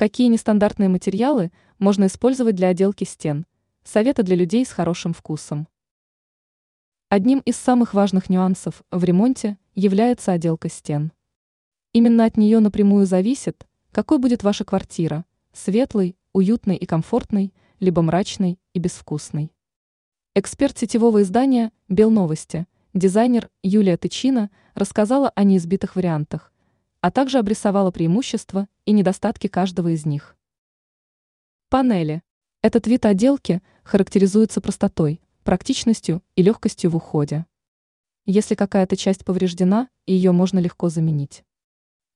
Какие нестандартные материалы можно использовать для отделки стен? Советы для людей с хорошим вкусом. Одним из самых важных нюансов в ремонте является отделка стен. Именно от нее напрямую зависит, какой будет ваша квартира – светлой, уютной и комфортной, либо мрачной и безвкусной. Эксперт сетевого издания «Белновости», дизайнер Юлия Тычина рассказала о неизбитых вариантах, а также обрисовала преимущества и недостатки каждого из них. Панели. Этот вид отделки характеризуется простотой, практичностью и легкостью в уходе. Если какая-то часть повреждена, ее можно легко заменить.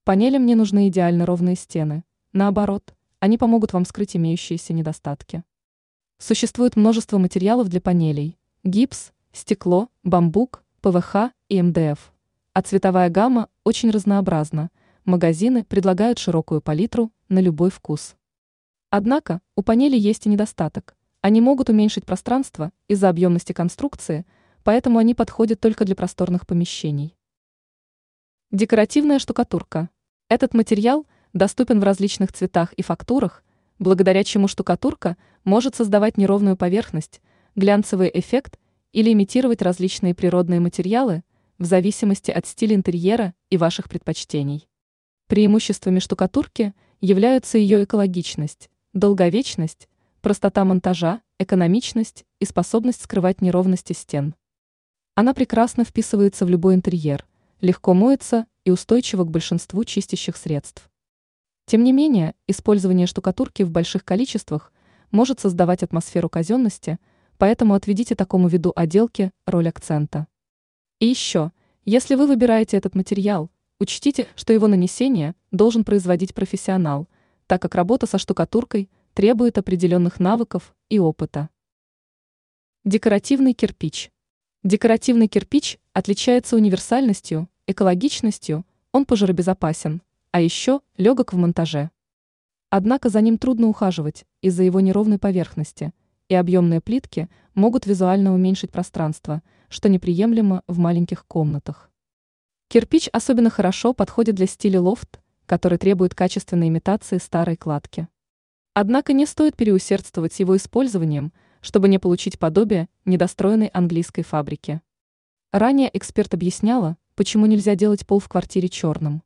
Панелям не нужны идеально ровные стены. Наоборот, они помогут вам скрыть имеющиеся недостатки. Существует множество материалов для панелей – гипс, стекло, бамбук, ПВХ и МДФ а цветовая гамма очень разнообразна. Магазины предлагают широкую палитру на любой вкус. Однако у панели есть и недостаток. Они могут уменьшить пространство из-за объемности конструкции, поэтому они подходят только для просторных помещений. Декоративная штукатурка. Этот материал доступен в различных цветах и фактурах, благодаря чему штукатурка может создавать неровную поверхность, глянцевый эффект или имитировать различные природные материалы – в зависимости от стиля интерьера и ваших предпочтений. Преимуществами штукатурки являются ее экологичность, долговечность, простота монтажа, экономичность и способность скрывать неровности стен. Она прекрасно вписывается в любой интерьер, легко моется и устойчива к большинству чистящих средств. Тем не менее, использование штукатурки в больших количествах может создавать атмосферу казенности, поэтому отведите такому виду отделки роль акцента. И еще, если вы выбираете этот материал, учтите, что его нанесение должен производить профессионал, так как работа со штукатуркой требует определенных навыков и опыта. Декоративный кирпич. Декоративный кирпич отличается универсальностью, экологичностью, он пожаробезопасен, а еще легок в монтаже. Однако за ним трудно ухаживать из-за его неровной поверхности, и объемные плитки могут визуально уменьшить пространство – что неприемлемо в маленьких комнатах. Кирпич особенно хорошо подходит для стиля лофт, который требует качественной имитации старой кладки. Однако не стоит переусердствовать с его использованием, чтобы не получить подобие недостроенной английской фабрики. Ранее эксперт объясняла, почему нельзя делать пол в квартире черным.